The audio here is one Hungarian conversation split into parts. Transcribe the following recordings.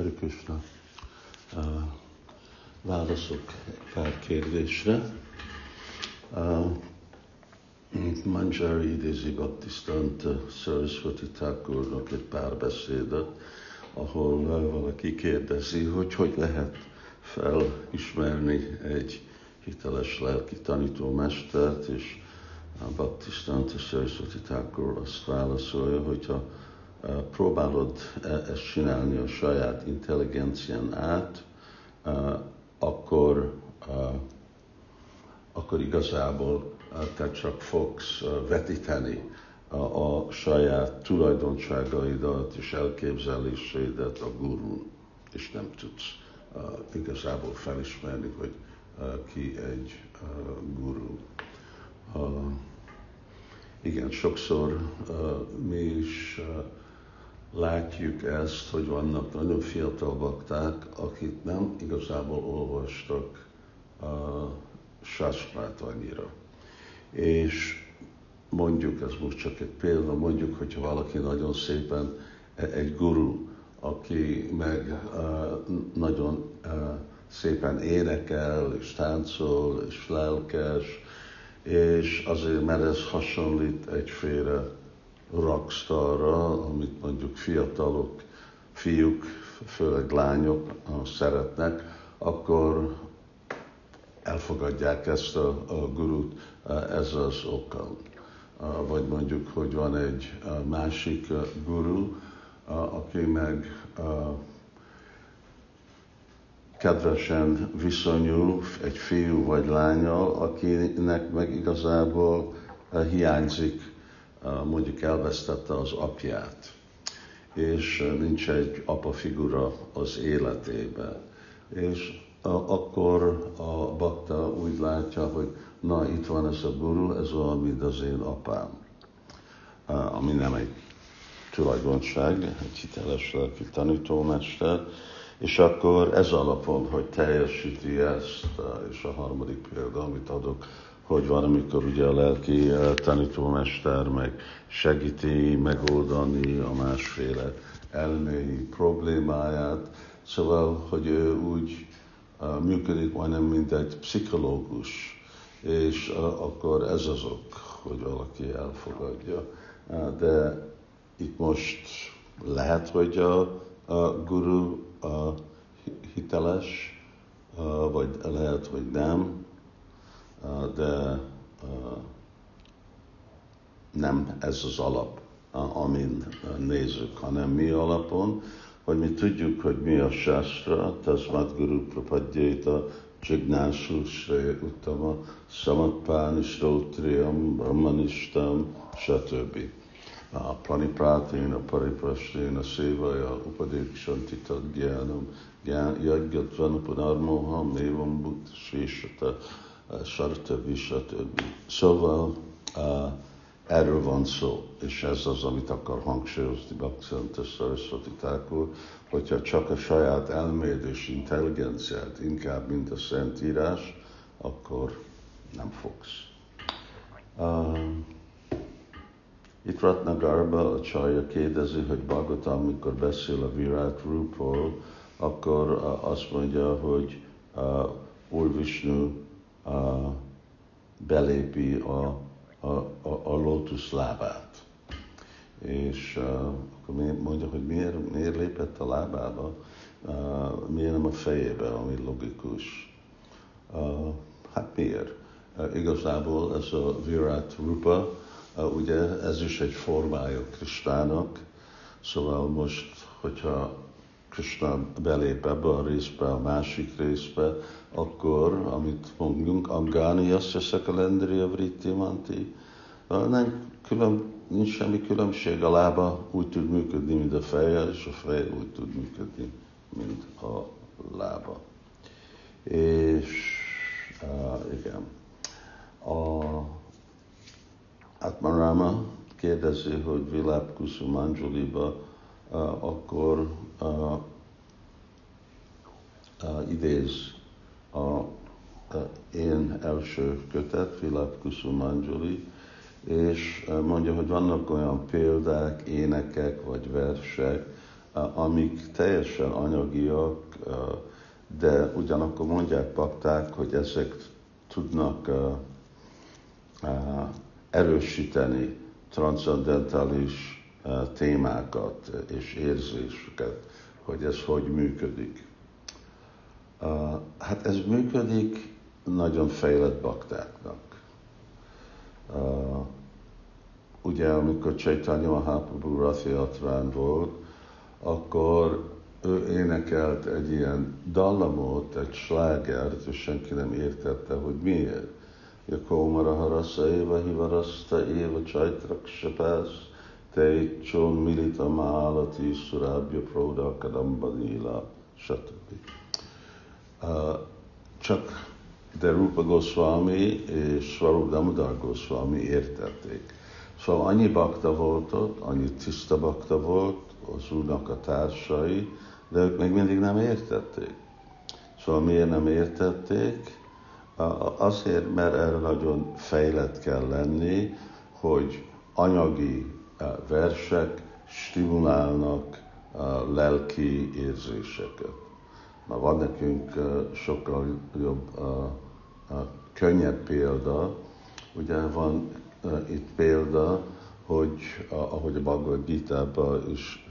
Hari Krishna. Uh, válaszok pár kérdésre. Uh, Manjari idézi Bhaktisztanta Saraswati Thakurnak egy pár beszédet, ahol uh, valaki kérdezi, hogy hogy lehet felismerni egy hiteles lelki tanítómestert, és a Bhaktisztanta Saraswati Thakur azt válaszolja, hogyha próbálod e, ezt csinálni a saját intelligencián át, akkor, akkor igazából te csak fogsz vetíteni a, saját tulajdonságaidat és elképzeléseidet a gurun, és nem tudsz igazából felismerni, hogy ki egy guru. Igen, sokszor mi is látjuk ezt, hogy vannak nagyon fiatal bakták, akik nem igazából olvastak a sástrát annyira. És mondjuk, ez most csak egy példa, mondjuk, hogyha valaki nagyon szépen e, egy guru, aki meg uh, nagyon uh, szépen énekel, és táncol, és lelkes, és azért, mert ez hasonlít egyféle rockstarra, amit mondjuk fiatalok, fiúk, főleg lányok szeretnek, akkor elfogadják ezt a, a gurut, ez az oka. Vagy mondjuk, hogy van egy másik guru, aki meg kedvesen viszonyul egy fiú vagy lányal, akinek meg igazából hiányzik mondjuk elvesztette az apját, és nincs egy apa figura az életében. És akkor a bakta úgy látja, hogy na, itt van ez a guru, ez olyan, mint az én apám. Ami nem egy tulajdonság, egy hiteles lelki tanítómester, és akkor ez alapon, hogy teljesíti ezt, és a harmadik példa, amit adok, hogy van, amikor ugye a lelki tanítómester meg segíti megoldani a másféle elméi problémáját. Szóval, hogy ő úgy működik majdnem, mint egy pszichológus, és akkor ez az ok, hogy valaki elfogadja. De itt most lehet, hogy a, a guru a hiteles, vagy lehet, hogy nem, de nem ez az alap, amin nézzük, hanem mi alapon, hogy mi tudjuk, hogy mi a sastra, tasmat guru prapadjéta, Jignásu Sre Uttama, Samatpáni Srotriam, Brahmanistam, stb. A Pranipráténa, Pariprasténa, Szévaja, Upadékshanti Tadgyánam, Jagyatvana Punarmoham, Névam Buddha, stb. stb. Szóval erről van szó, és ez az, amit akar hangsúlyozni Bhaktivinoda Saraswati Thakur, hogyha csak a saját elméd és intelligenciát inkább, mint a Szentírás, akkor nem fogsz. Uh, itt Ratnagarba a csajja kérdezi, hogy Bhagavatam, amikor beszél a Virat Rupról, akkor uh, azt mondja, hogy uh, Úr Vishnu a, belépi a, a, a, a lótusz lábát. És uh, akkor mondja, hogy miért, miért lépett a lábába, uh, miért nem a fejébe, ami logikus. Uh, hát miért? Uh, igazából ez a Virat Rupa, uh, ugye ez is egy formája Kristának, szóval most, hogyha Krishna belép ebbe a részbe, a másik részbe, akkor, amit mondjunk, Angani Asya Sakalendriya Manti, nem külön, nincs semmi különbség, a lába úgy tud működni, mint a feje, és a fej úgy tud működni, mint a lába. És uh, igen, a Atmarama kérdezi, hogy Vilap Kusumanjuliba, akkor uh, idéz a, a én első kötet, Vilap Kusumanjuli, és mondja, hogy vannak olyan példák, énekek vagy versek, amik teljesen anyagiak, de ugyanakkor mondják pakták, hogy ezek tudnak erősíteni transzendentális témákat és érzéseket, hogy ez hogy működik. Hát ez működik nagyon fejlett baktáknak. Ugye, amikor Chaitanya Mahaprabhu Rathiatrán volt, akkor ő énekelt egy ilyen dallamot, egy slágert, és senki nem értette, hogy miért. Jakomara harasza éva hivaraszta éva csajtrak sepász, te csón milita málati szurábja próda kadamba níla, stb. Csak de Rupa Goswami és Svarup Damodar Goswami értették. Szóval annyi bakta volt ott, annyi tiszta bakta volt, az úrnak a társai, de ők még mindig nem értették. Szóval miért nem értették? Azért, mert erre nagyon fejlett kell lenni, hogy anyagi versek stimulálnak lelki érzéseket. Na, van nekünk sokkal jobb, könnyebb példa, ugye van itt példa, hogy ahogy a Bhagavad gita is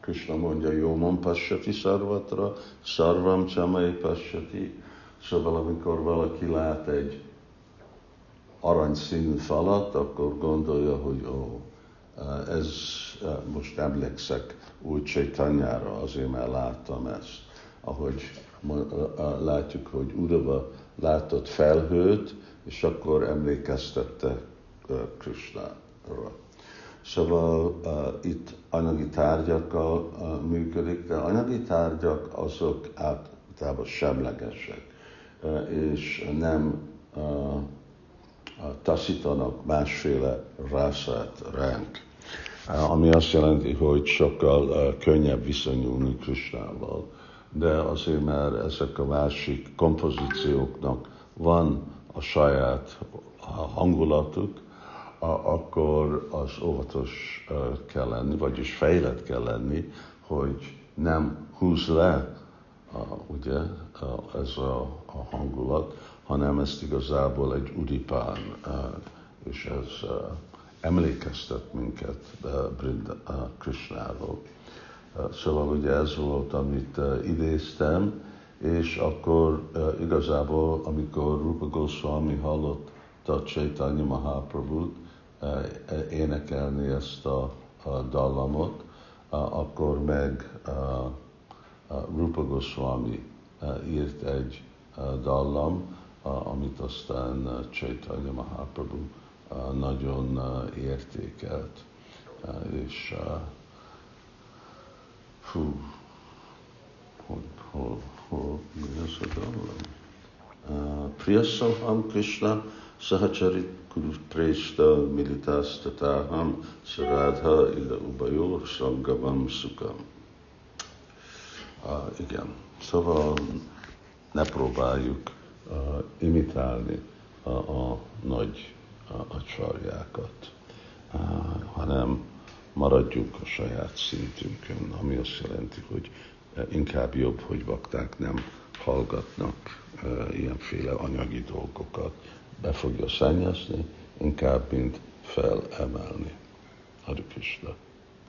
Krishna mondja, jó mon passati szarvatra, szarvam csamai passati. Szóval amikor valaki lát egy aranyszínű falat, akkor gondolja, hogy ó, ez most emlékszek úgy Csaitanyára, azért mert láttam ezt. Ahogy látjuk, hogy Udava látott felhőt, és akkor emlékeztette Krishnára. Szóval uh, itt anyagi tárgyakkal uh, működik, de anyagi tárgyak azok általában semlegesek, uh, és nem uh, taszítanak másféle rászát ránk. Uh, ami azt jelenti, hogy sokkal uh, könnyebb viszonyulni Krisnával. De azért, mert ezek a másik kompozícióknak van a saját hangulatuk, akkor az óvatos kell lenni, vagyis fejlett kell lenni, hogy nem húz le ugye, ez a, a hangulat, hanem ezt igazából egy udipán, és ez emlékeztet minket Brinda, Krishnáról. Szóval ugye ez volt, amit idéztem, és akkor igazából, amikor Rupa Goswami hallott Chaitanya Mahaprabhu-t, énekelni ezt a dallamot, akkor meg Rupa Goswami írt egy dallam, amit aztán Chaitanya Mahaprabhu nagyon értékelt. És fú, hol, hol, hol, mi az a dallam? Priyasaham Krishna Sahacharit Presta Militastataham Saradha Ila Ubayor Sangavam Sukam. Uh, igen, szóval ne próbáljuk uh, imitálni a, a nagy a, a uh, hanem maradjunk a saját szintünkön, ami azt jelenti, hogy inkább jobb, hogy bakták nem hallgatnak uh, ilyenféle anyagi dolgokat, be fogja szennyezni, inkább, mint felemelni. Hare Krishna.